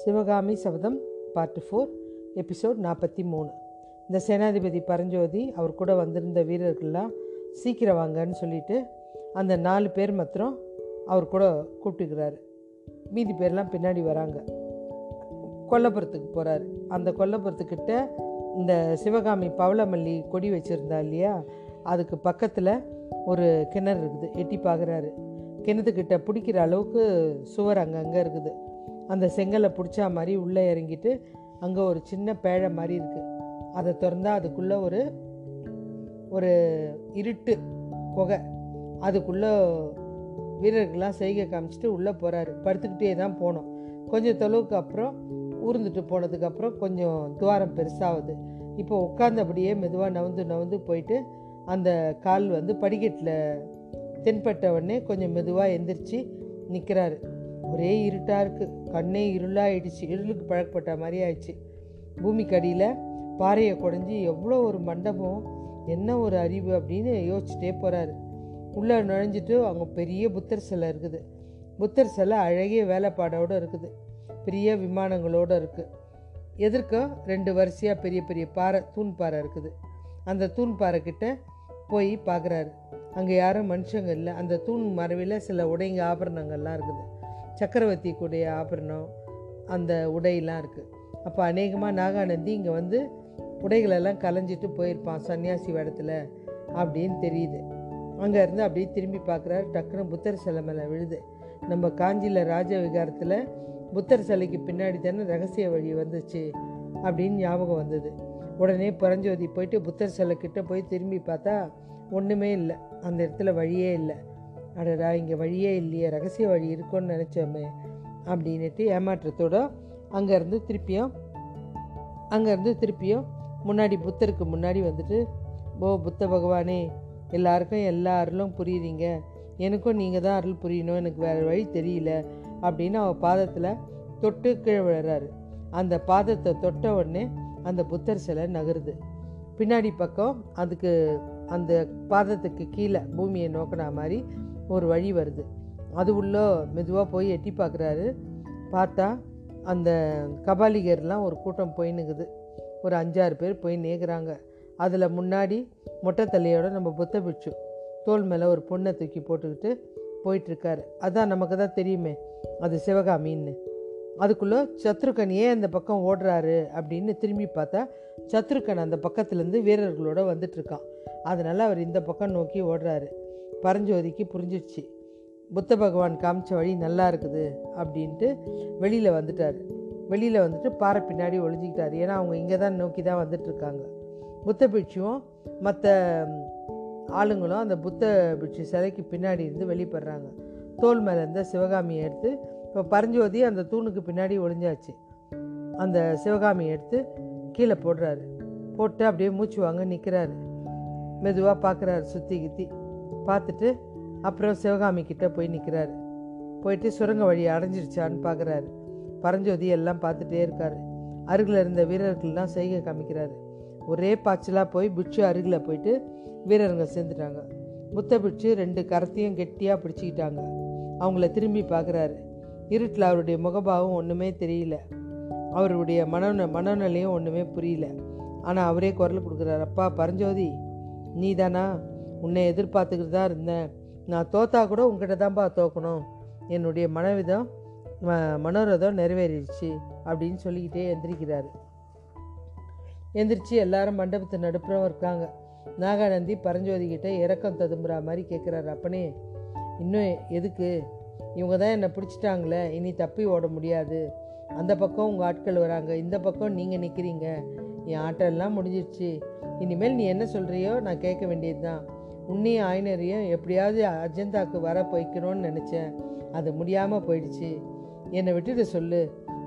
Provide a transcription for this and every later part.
சிவகாமி சபதம் part four episode நாற்பத்தி மூணு. இந்த சேனாதிபதி பரஞ்சோதி அவர் கூட வந்திருந்த வீரர்கள்லாம் சீக்கிரம் வாங்கன்னு சொல்லிட்டு அந்த நாலு பேர் மாத்திரம் அவர் கூட கூப்பிட்டுக்கிறாரு. மீதி பேர்லாம் பின்னாடி வராங்க. கொல்லப்புறத்துக்கு போகிறாரு அந்த கொல்லப்புறத்துக்கிட்ட இந்த சிவகாமி பவளமல்லி கொடி வச்சுருந்தா இல்லையா அதுக்கு பக்கத்தில் ஒரு கிணறு இருக்குது. எட்டி பார்க்குறாரு கிணத்துக்கிட்ட பிடிக்கிற அளவுக்கு சுவர் அங்கங்கே இருக்குது. அந்த செங்கலை பிடிச்சா மாதிரி உள்ளே இறங்கிட்டு அங்கே ஒரு சின்ன பேழை மாதிரி இருக்குது அதை திறந்தா அதுக்குள்ளே ஒரு ஒரு இருட்டு புகை. அதுக்குள்ளே வீரர்கள்லாம் செய்கை காமிச்சிட்டு உள்ளே போகிறாரு படுத்துக்கிட்டே தான் போனோம். கொஞ்சம் தொலைவுக்கு அப்புறம் ஊர்ந்துட்டு போனதுக்கப்புறம் கொஞ்சம் துவாரம் பெருசாகுது. இப்போ உட்காந்தபடியே மெதுவாக நவுந்து நவுந்து போயிட்டு அந்த கால் வந்து படிக்கட்டில் தென்பட்ட உடனே கொஞ்சம் மெதுவாக எந்திரிச்சு நிற்கிறாரு ஒரே இருட்டாக இருக்குது கண்ணே இருளாகிடுச்சு இருளுக்கு பழக்கப்பட்ட மாதிரி ஆயிடுச்சு. பூமிக்கு அடியில் பாறையை குடஞ்சி எவ்வளோ ஒரு மண்டபம் என்ன ஒரு அறிவு அப்படின்னு யோசிச்சுட்டே போகிறாரு உள்ளே நுழைஞ்சிட்டு அங்கே பெரிய புத்தர் சிலை இருக்குது. புத்தர் சிலை அழகிய வேலைப்பாடோடு இருக்குது. பெரிய விமானங்களோடு இருக்குது எதிர்க்க ரெண்டு வரிசையாக பெரிய பெரிய பாறை தூண் பாறை இருக்குது. அந்த தூண் பாறை கிட்ட போய் பார்க்குறாரு அங்கே யாரும் மனுஷங்க இல்லை. அந்த தூண் மறைவில் சில உடைங்க ஆபரணங்கள்லாம் இருக்குது. சக்கரவர்த்தி கூடிய ஆபரணம் அந்த உடையெல்லாம் இருக்குது அப்போ அநேகமாக நாகாநந்தி இங்கே வந்து உடைகளெல்லாம் கலைஞ்சிட்டு போயிருப்பான் சன்னியாசி வேடத்தில் அப்படின்னு தெரியுது. அங்கே இருந்து அப்படியே திரும்பி பார்க்குறாரு டக்குன்னு புத்தர் சிலை மேலே விழுது. நம்ம காஞ்சியில் ராஜ விகாரத்தில் புத்தர் சிலைக்கு பின்னாடி தானே ரகசிய வழி வந்துச்சு அப்படின்னு ஞாபகம் வந்தது. உடனே பரஞ்சோதி போயிட்டு புத்தர் சிலை கிட்டே போய் திரும்பி பார்த்தா ஒன்றுமே இல்லை. அந்த இடத்துல வழியே இல்லை. அடடா இங்கே வழியே இல்லையே ரகசிய வழி இருக்கும்னு நினச்சோமே அப்படின்னுட்டு ஏமாற்றத்தோட அங்கேருந்து திருப்பியும் அங்கேருந்து திருப்பியும் முன்னாடி புத்தருக்கு முன்னாடி வந்துட்டு ஓ புத்த பகவானே எல்லாருக்கும் எல்லா அருளும் புரியுறீங்க. எனக்கும் நீங்கள் தான் அருள் புரியணும் எனக்கு வேறு வழி தெரியல அப்படின்னு அவள் பாதத்தில் தொட்டு கீழே விழுறாரு. அந்த பாதத்தை தொட்ட உடனே அந்த புத்தர் சிலை நகருது. பின்னாடி பக்கம் அதுக்கு அந்த பாதத்துக்கு கீழே பூமியை நோக்கின மாதிரி ஒரு வழி வருது. அது உள்ள மெதுவாக போய் எட்டி பார்க்குறாரு பார்த்தா அந்த கபாலிகர்லாம் ஒரு கூட்டம் போயின்னுக்குது ஒரு அஞ்சாறு பேர் போய் நேக்குறாங்க. அதில் முன்னாடி மொட்டை தலையோட நம்ம புத்த பிட்சு தோல் மேலே ஒரு பொண்ணை தூக்கி போட்டுக்கிட்டு போயிட்டுருக்காரு. அதான் நமக்கு தான் தெரியுமே அது சிவகாமின்னு. அதுக்குள்ளே சத்ருக்கன் ஏன் அந்த பக்கம் ஓடுறாரு அப்படின்னு திரும்பி பார்த்தா சத்ருகன் அந்த பக்கத்துலேருந்து வீரர்களோட வந்துட்டுருக்கான். அதனால் அவர் இந்த பக்கம் நோக்கி ஓடுறாரு. பரஞ்சோதிக்கு புரிஞ்சிடுச்சு புத்த பகவான் காமிச்ச வழி நல்லா இருக்குது அப்படின்ட்டு வெளியில் வந்துட்டார். வெளியில் வந்துட்டு பாறை பின்னாடி ஒளிஞ்சிக்கிட்டார். ஏன்னா அவங்க இங்கே தான் நோக்கி தான் வந்துட்டுருக்காங்க. புத்த பிட்சுவும் மற்ற ஆளுங்களும் அந்த புத்த பிட்சு சிலைக்கு பின்னாடி இருந்து வெளிப்படுறாங்க. தோல் மேலே இருந்த சிவகாமியை எடுத்து இப்போ பரஞ்சோதி அந்த தூணுக்கு பின்னாடி ஒளிஞ்சாச்சு. அந்த சிவகாமியை எடுத்து கீழே போடுறாரு. போட்டு அப்படியே மூச்சு வாங்க நிற்கிறாரு மெதுவாக பார்க்குறாரு சுற்றி கித்தி. பார்த்துட்டு அப்புறம் சிவகாமி கிட்டே போய் நிற்கிறாரு போயிட்டு சுரங்க வழி அடைஞ்சிருச்சான்னு பார்க்குறாரு பரஞ்சோதி எல்லாம் பார்த்துட்டே இருக்கார். அருகில் இருந்த வீரர்கள்லாம் செய்கை காமிக்கிறாரு. ஒரே பாய்ச்சலாக போய் பிட்சு அருகில் போயிட்டு வீரருங்க சேர்ந்துட்டாங்க. முத்த பிட்சு ரெண்டு கரத்தையும் கெட்டியாக பிடிச்சிக்கிட்டாங்க. அவங்கள திரும்பி பார்க்குறாரு இருட்டில் அவருடைய முகபாவம் ஒன்றுமே தெரியல. அவருடைய மனோ மனநிலையும் ஒன்றுமே புரியல. ஆனால் அவரே குரல் கொடுக்குறாரு. அப்பா பரஞ்சோதி நீ தானா உன்னை எதிர்பார்த்துக்கிட்டு தான் இருந்தேன். நான் தோத்தா கூட உங்ககிட்ட தான்ப்பா தோக்கணும். என்னுடைய மனவிதம் மனோரதம் நிறைவேறிடுச்சு அப்படின்னு சொல்லிக்கிட்டே எந்திரிக்கிறாரு. எந்திரிச்சு எல்லாரும் மண்டபத்தை நடுப்புறம் இருக்காங்க. நாகாநந்தி பரஞ்சோதிக்கிட்ட இறக்கம் ததும்புற மாதிரி கேட்குறாரு அப்பனே இன்னும் எதுக்கு? இவங்க தான் என்னை பிடிச்சிட்டாங்களே இனி தப்பி ஓட முடியாது. அந்த பக்கம் உங்கள் ஆட்கள் வராங்க. இந்த பக்கம் நீங்கள் நிற்கிறீங்க என் ஆட்டெல்லாம் முடிஞ்சிருச்சு. இனிமேல் நீ என்ன சொல்கிறியோ நான் கேட்க வேண்டியது தான் உன்னையும் ஆயினரையும் எப்படியாவது அஜந்தாக்கு வர போய்க்கணும்னு நினச்சேன். அது முடியாமல் போயிடுச்சு. என்னை விட்டுட்டு சொல்லு.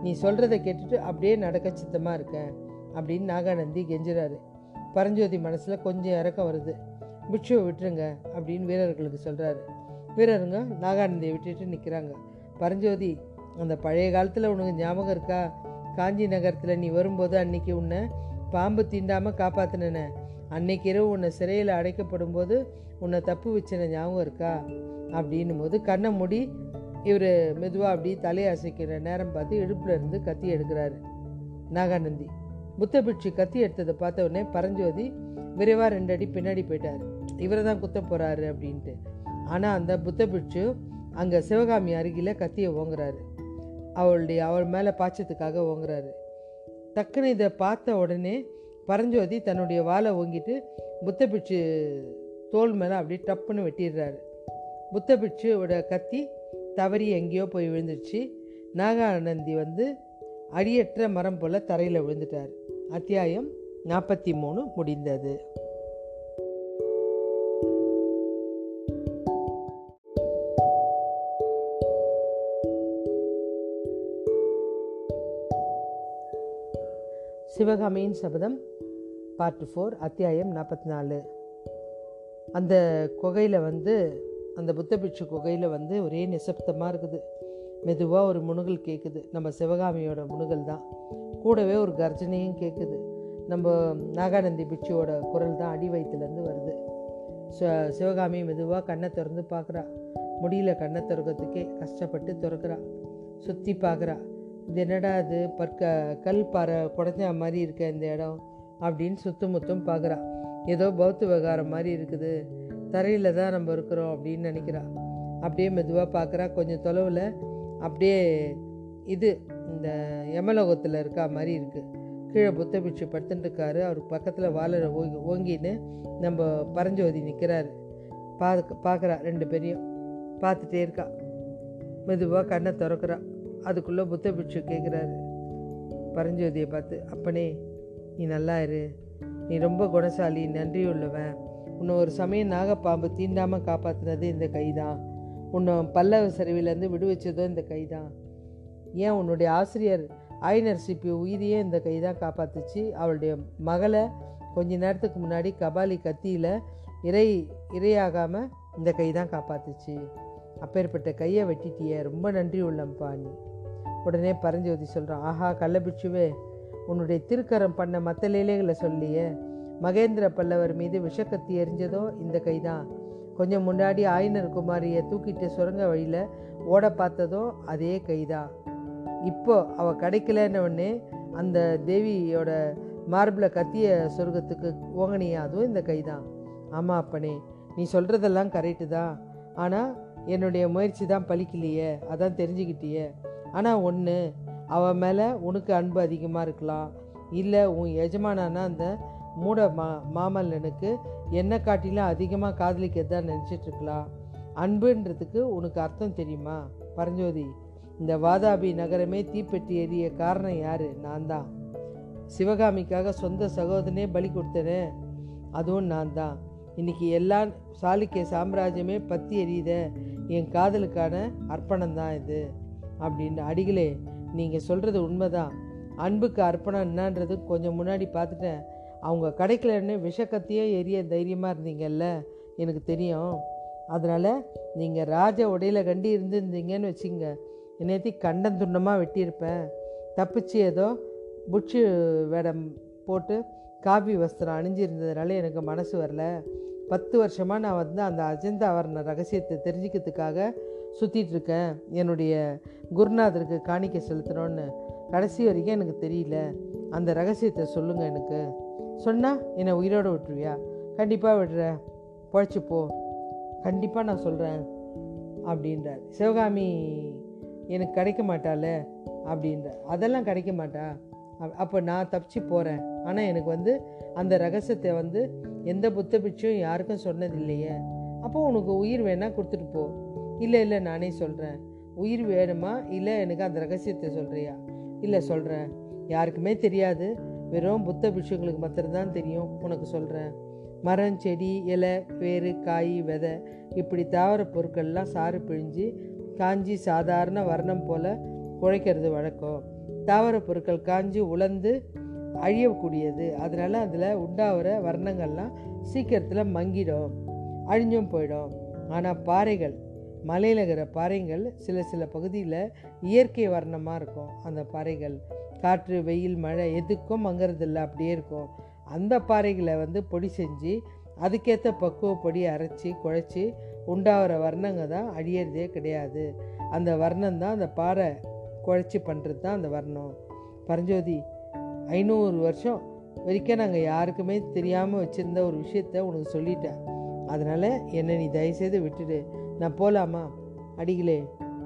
நீ சொல்கிறத கேட்டுட்டு அப்படியே நடக்க சித்தமாக இருக்கேன் அப்படின்னு நாகாநந்தி கெஞ்சுறாரு. பரஞ்சோதி மனசில் கொஞ்சம் இறக்கம் வருது. பிட்சுவை விட்டுருங்க அப்படின்னு வீரர்களுக்கு சொல்கிறாரு வீரருங்க நாகாநந்தியை விட்டுட்டு நிற்கிறாங்க பரஞ்சோதி அந்த பழைய காலத்தில் உனக்கு ஞாபகம் இருக்கா? காஞ்சி நகரத்தில் நீ வரும்போது அன்னைக்கு உன்னை பாம்பு தீண்டாமல் காப்பாற்றினேனே அன்னைக்கு இரவு உன்னை சிறையில் அடைக்கப்படும் போது உன்னை தப்பு வச்சின ஞாபகம் இருக்கா? அப்படின்னும் போது கண்ணை மூடி இவர் மெதுவாக அப்படி தலையை அசைக்கிற நேரம் பார்த்து இடுப்புல இருந்து கத்தி எடுக்கிறாரு. நாகானந்தி புத்த பிட்சு கத்தி எடுத்ததை பார்த்த உடனே பரஞ்சோதி விரைவாக ரெண்டு அடி பின்னாடி போயிட்டார். இவரை தான் குத்த போகிறாரு அப்படின்ட்டு. ஆனால் அந்த புத்த பிட்சு அங்கே சிவகாமி அருகில் கத்தியை ஓங்குறாரு. அவளுடைய அவள் மேலே பாய்ச்சத்துக்காக ஓங்குறாரு. டக்குன்னு இதை பார்த்த உடனே பரஞ்சோதி தன்னுடைய வாழை ஓங்கிட்டு புத்த பிட்சு தோல் மேலே அப்படியே டப்புன்னு வெட்டிடுறாரு. புத்த பிட்சுவோட கத்தி தவறி எங்கேயோ போய் விழுந்துருச்சு. நாகானந்தி வந்து அடியற்ற மரம் போல் தரையில் விழுந்துட்டார். அத்தியாயம் நாற்பத்தி மூணு முடிந்தது. சிவகாமியின் சபதம் பார்ட் ஃபோர் அத்தியாயம் நாற்பத்தி நாலு அந்த குகையில் வந்து அந்த புத்த பிட்சு குகையில் வந்து ஒரே நிசப்தமாக இருக்குது. மெதுவாக ஒரு முணுகல் கேட்குது நம்ம சிவகாமியோட முணுகல் தான். கூடவே ஒரு கர்ஜனையும் கேட்குது நம்ம நாகானந்தி பிட்சுவோட குரல் தான் அடி வயிற்றுலேருந்து வருது. ச- சிவகாமி மெதுவாக கண்ணை திறந்து பார்க்குறா முடியல கண்ணை திறக்கிறதுக்கே கஷ்டப்பட்டு திறக்கிறா. சுற்றி பார்க்குறா இது என்னடா இது? பற்க கல் பாறை குடஞ்ச மாதிரி இருக்க இந்த இடம் அப்படின்னு சுற்றும் முத்தம் பார்க்குறா ஏதோ பௌத்த விவகாரம் மாதிரி இருக்குது. தரையில் தான் நம்ம இருக்கிறோம் அப்படின்னு நினைக்கிறா. அப்படியே மெதுவாக பார்க்குறா கொஞ்சம் தொலைவில் அப்படியே இது இந்த யமலோகத்தில் இருக்கா மாதிரி இருக்குது கீழே புத்த பிட்சு படுத்துட்டுருக்காரு அவருக்கு பக்கத்தில் வாழை ஓங்கி ஓங்கின்னு நம்ம பரஞ்சோதி நிற்கிறாரு பார்க்க பார்க்குறா ரெண்டு பேரையும். பார்த்துட்டே இருக்கா. மெதுவாக கண்ணை திறக்கிறா. அதுக்குள்ளே புத்த பிட்சு கேட்குறாரு பரஞ்சோதியை பார்த்து அப்பனே நீ நல்லா இரு. நீ ரொம்ப குணசாலி நன்றி உள்ளவன் உன்னை ஒரு சமயம் நாகப்பாம்பு தீண்டாமல் காப்பாற்றினது இந்த கை தான் உன்னை பல்லவ சரிவிலேருந்து விடுவிச்சதும் இந்த கை தான் ஏன் உன்னுடைய ஆசிரியர் ஆயினர் சிப்பி உயிரியே இந்த கை தான் காப்பாற்றுச்சு அவளுடைய மகளை கொஞ்ச நேரத்துக்கு முன்னாடி கபாலி கத்தியில் இறை இரையாகாமல் இந்த கை தான் காப்பாத்துச்சு. அப்பேற்பட்ட கையை வெட்டிட்டியே. ரொம்ப நன்றி உள்ளம்பா நீ. உடனே பரஞ்சோதி சொல்கிறான் ஆஹா கள்ளபிட்சுவே உன்னுடைய திருக்கரம் பண்ண மற்ற லீலைகளை சொல்லியே. மகேந்திர பல்லவர் மீது விஷக்கத்தி எரிஞ்சதோ இந்த கைதான் கொஞ்சம் முன்னாடி ஆயினர் குமாரியை தூக்கிட்டு சுரங்க வழியில் ஓட பார்த்ததோ அதே கைதான் இப்போ அவள் கிடைக்கலன்னொடனே அந்த தேவியோட மார்பில் கத்திய சொர்க்கத்துக்கு ஓங்கனியா அதுவும் இந்த கைதான் ஆமாம் அப்பனே நீ சொல்கிறதெல்லாம் கரெக்டு தான் ஆனால் என்னுடைய முயற்சி தான் பலிக்கலையே அதான் தெரிஞ்சுக்கிட்டியே. ஆனால் ஒன்று அவன் மேலே உனக்கு அன்பு அதிகமாக இருக்கலாம். இல்லை உன் எஜமானான அந்த மூட மா மாமல்லனுக்கு என்னை காட்டிலும் அதிகமாக காதலிக்கிறது தான் அன்புன்றதுக்கு உனக்கு அர்த்தம் தெரியுமா? பரஞ்சோதி இந்த வாதாபி நகரமே தீப்பெட்டி எரிய காரணம் யார்? நான் தான். சிவகாமிக்காக சொந்த சகோதரனே பலி கொடுத்தனே. அதுவும் நான் தான். இன்னைக்கு எல்லா சாளுக்கிய சாம்ராஜ்யமே பத்தி எரியுத. என் காதலுக்கான அர்ப்பணம் தான் இது அப்படின்னு அடிகளே நீங்கள் சொல்கிறது உண்மைதான். அன்புக்கு அர்ப்பணம் என்னன்றது கொஞ்சம் முன்னாடி பார்த்துட்டேன். அவங்க கிடைக்கலன்னு விஷக்கத்தையே எரிய தைரியமாக இருந்தீங்கல்ல எனக்கு தெரியும். அதனால் நீங்கள் ராஜ உடையில கண்டி இருந்திருந்தீங்கன்னு வச்சுங்க என்னேத்தி கண்டம் துண்டமாக வெட்டியிருப்பேன். தப்பிச்சு ஏதோ புட்சு வேடம் போட்டு காபி வஸ்திரம் அணிஞ்சிருந்ததுனால எனக்கு மனசு வரல. பத்து வருஷமாக நான் வந்து அந்த அஜந்தா வர்ண ரகசியத்தை தெரிஞ்சுக்கிறதுக்காக சுற்றிட்டுருக்கேன் என்னுடைய குருநாதருக்கு காணிக்க செலுத்தணும்னு கடைசி வரைக்கும் எனக்கு தெரியல. அந்த ரகசியத்தை சொல்லுங்கள் எனக்கு. சொன்னால் என்னை உயிரோடு விட்டுருவியா? கண்டிப்பாக விடுற. பொழைச்சி போ. கண்டிப்பாக நான் சொல்கிறேன் அப்படின்றார். சிவகாமி எனக்கு கிடைக்க மாட்டாள் அப்படின்றார். அதெல்லாம் கிடைக்க மாட்டா. அப்போ நான் தப்பிச்சு போகிறேன் ஆனால் எனக்கு வந்து அந்த ரகசியத்தை வந்து எந்த புத்த பிட்சும் யாருக்கும் சொன்னதில்லையே. அப்போ உனக்கு உயிர் வேணால் கொடுத்துட்டு போ. இல்லை இல்லை நானே சொல்கிறேன் உயிர் வேணுமா? இல்லை எனக்கு அந்த ரகசியத்தை சொல்கிறியா இல்லை சொல்கிறேன் யாருக்குமே தெரியாது. வெறும் புத்த பிட்சுங்களுக்கு மாத்திரம்தான் தெரியும் உனக்கு சொல்கிறேன் மரம் செடி இலை வேறு காய் விதை இப்படி தாவர பொருட்கள்லாம் சாறு பிழிஞ்சு காஞ்சி சாதாரண வர்ணம் போல் குழைக்கிறது வழக்கம். தாவர பொருட்கள் காஞ்சி உலர்ந்து அழியக்கூடியது. அதனால் அதில் உண்டாகிற வர்ணங்கள்லாம் சீக்கிரத்தில் மங்கிடும் அழிஞ்சும் போயிடும். ஆனால் பாறைகள் மலையில் இருக்கிற பாறைகள் சில சில பகுதியில் இயற்கை வர்ணமாக இருக்கும். அந்த பாறைகள் காற்று வெயில் மழை எதுக்கும் மங்கறதில்ல அப்படியே இருக்கும். அந்த பாறைகளை வந்து பொடி செஞ்சு அதுக்கேற்ற பக்குவ பொடி அரைச்சி குழைச்சி உண்டாகிற வர்ணங்க தான் அழியறதே கிடையாது. அந்த வர்ணம் தான் அந்த பாறை குழைச்சி பண்ணுறது தான் அந்த வர்ணம். பரஞ்சோதி ஐநூறு வருஷம் வரைக்கும் நாங்கள் யாருக்குமே தெரியாமல் வச்சுருந்த ஒரு விஷயத்த உனக்கு சொல்லிட்டேன். அதனால் என்னை நீ தயவுசெய்து விட்டுடு. நான் போகலாமா அடிகளே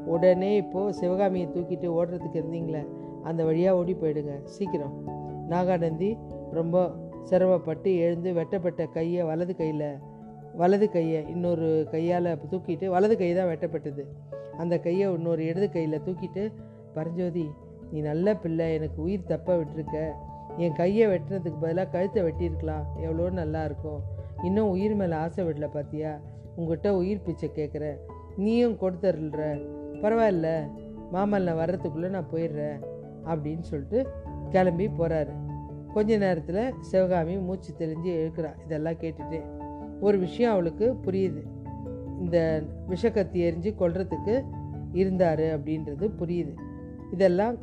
உடனே இப்போது சிவகாமியை தூக்கிட்டு ஓடுறதுக்கு இருந்தீங்களே அந்த வழியாக ஓடி போயிடுங்க. சீக்கிரம். நாகாநந்தி ரொம்ப சிரமப்பட்டு எழுந்து வெட்டப்பட்ட கையை வலது கையில் வலது கையை இன்னொரு கையால் தூக்கிட்டு வலது கை தான் வெட்டப்பட்டது. அந்த கையை இன்னொரு இடது கையில் தூக்கிட்டு பரஞ்சோதி நீ நல்ல பிள்ளை எனக்கு உயிர் தப்ப விட்டுருக்க. என் கையை வெட்டுறதுக்கு பதிலாக கழுத்தை வெட்டியிருக்கலாம். எவ்வளோ நல்லா இருக்கும். இன்னும் உயிர் மேலே ஆசை விடல பார்த்தியா உங்ககிட்ட உயிர் பிச்சை கேட்குற நீயும் கொடுத்துருல்ற பரவாயில்ல. மாமல்ல வர்றதுக்குள்ளே நான் போயிடுறேன் அப்படின்னு சொல்லிட்டு கிளம்பி போகிறாரு கொஞ்ச நேரத்தில் சிவகாமி மூச்சு தெளிஞ்சு எழுக்கிறா. இதெல்லாம் கேட்டுட்டு. ஒரு விஷயம் அவளுக்கு புரியுது. இந்த விஷக்கத்தி எரிஞ்சு கொள்றதுக்கு இருந்தார் அப்படின்றது புரியுது. இதெல்லாம்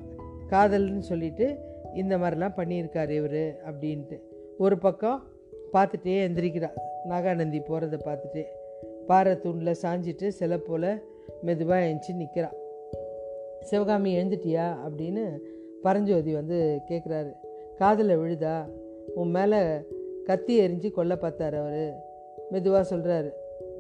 காதல்னு சொல்லிட்டு இந்த மாதிரிலாம் பண்ணியிருக்கார் இவர் அப்படின்ட்டு. ஒரு பக்கம் பார்த்துட்டே எந்திரிக்கிறா. நாகாநந்தி போகிறத பார்த்துட்டே பாறை தூணில் சாஞ்சிட்டு சில போல் மெதுவாக எழுந்துச்சி நிற்கிறா சிவகாமி எழுந்துட்டியா? அப்படின்னு பரஞ்சோதி வந்து கேட்குறாரு காதில் விழுதா? உன் மேலே கத்தி எரிஞ்சு கொல்ல பார்த்தார் அவர். மெதுவாக சொல்கிறாரு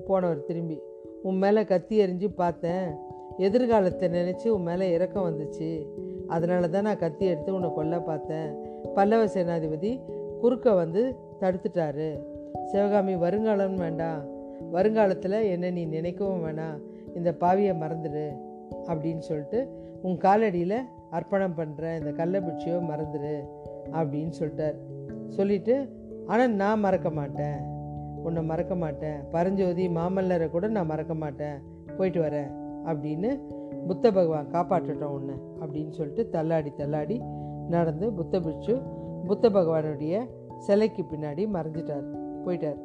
போனவர் திரும்பி. உன் மேலே கத்தி எரிஞ்சு பார்த்தேன். எதிர்காலத்தை நினச்சி உன் மேலே இறக்கம் வந்துச்சு. அதனால தான் நான் கத்தி எடுத்து உன்னை கொல்ல பார்த்தேன். பல்லவ சேனாதிபதி குறுக்க வந்து தடுத்துட்டாரு. சிவகாமி வருங்காலம் வேண்டாம் வருங்காலத்தில் என்ன நீ நினைக்கவும் வேணாம் இந்த பாவியை மறந்துடு. அப்படின்னு சொல்லிட்டு உன் காலடியில் அர்ப்பணம் பண்ணுறேன் இந்த கள்ளபிட்சியோ மறந்துடு. அப்படின்னு சொல்லிட்டார். சொல்லிவிட்டு ஆனால் நான் மறக்க மாட்டேன். உன்னை மறக்க மாட்டேன். பரஞ்சோதி மாமல்லரை கூட நான் மறக்க மாட்டேன். போயிட்டு வரேன். அப்படின்னு புத்த பகவான் காப்பாற்றட்டும் உன்னை அப்படின்னு சொல்லிட்டு தள்ளாடி தள்ளாடி நடந்து புத்த பிட்சு புத்த பகவானுடைய சிலைக்கு பின்னாடி மறைஞ்சிட்டார் போயிட்டார்.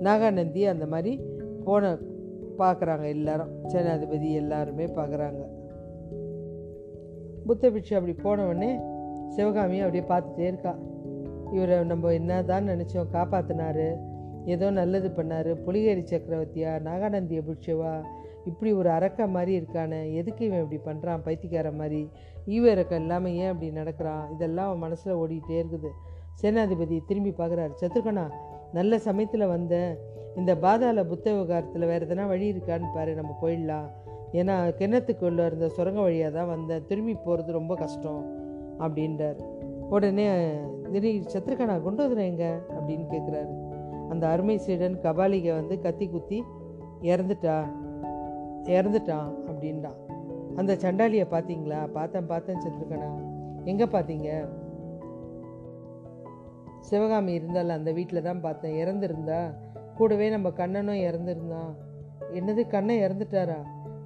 நாகாநந்தி அந்த மாதிரி போன பார்க்குறாங்க எல்லாரும். சேனாதிபதி எல்லாருமே பார்க்குறாங்க புத்த பிட்சு அப்படி போனவுடனே உடனே சிவகாமி அப்படியே பார்த்துட்டே இருக்கா. இவரை நம்ம என்ன தான் நினச்சோம் காப்பாற்றினாரு ஏதோ நல்லது பண்ணார் புலிகேரி சக்கரவர்த்தியா நாகாநந்திய பிடிச்சவா இப்படி ஒரு அரக்க மாதிரி இருக்கானே எதுக்கு இவன் இப்படி பண்ணுறான் பைத்தியக்கார மாதிரி? ஈவ இறக்கம் இல்லாமல் ஏன் அப்படி நடக்கிறான்? இதெல்லாம் அவன் மனசில் ஓடிக்கிட்டே இருக்குது. சேனாதிபதி திரும்பி பார்க்குறாரு. சத்ருகனா நல்ல சமயத்தில் வந்தேன். இந்த பாதாள புத்த விவகாரத்தில் வேறு எதனா வழி இருக்கான்னு பாரு நம்ம போயிடலாம். ஏன்னா கிணத்துக்குள்ளே இருந்த சுரங்க வழியாக தான் வந்தேன். திரும்பி போகிறது ரொம்ப கஷ்டம் அப்படின்றார். உடனே திடீர் சத்ருகனா கொண்டு வந்துடுறேன் எங்க? அப்படின்னு கேட்குறாரு அந்த அருமை சீடன் கபாலிகை வந்து கத்தி குத்தி இறந்துட்டா. இறந்துட்டான் அப்படின்றான் அந்த சண்டாலியை பார்த்தீங்களா? பார்த்தேன் பார்த்தேன் சத்ருகனா எங்கே பார்த்தீங்க? சிவகாமி இருந்தால அந்த வீட்டில் தான் பார்த்தேன். இறந்துருந்தா கூடவே நம்ம கண்ணனும் இறந்துருந்தான். என்னது கண்ணன் இறந்துட்டாரா?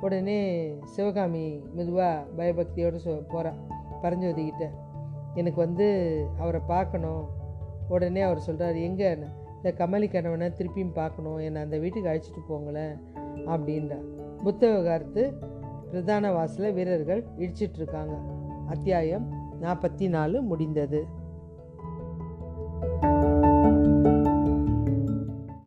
உடனே சிவகாமி மெதுவாக பயபக்தியோடு சொ போகிறா பரஞ்சோதிக்கிட்ட எனக்கு வந்து அவரை பார்க்கணும். உடனே அவர் சொல்கிறார் எங்கே? இந்த கமலி கணவனை திருப்பியும் பார்க்கணும். என்னை அந்த வீட்டுக்கு அழைச்சிட்டு போங்களேன். அப்படின்றா. புத்த விகாரத்து பிரதான வாசல வீரர்கள் இடிச்சிட்ருக்காங்க. அத்தியாயம் நாற்பத்தி நாலு முடிந்தது.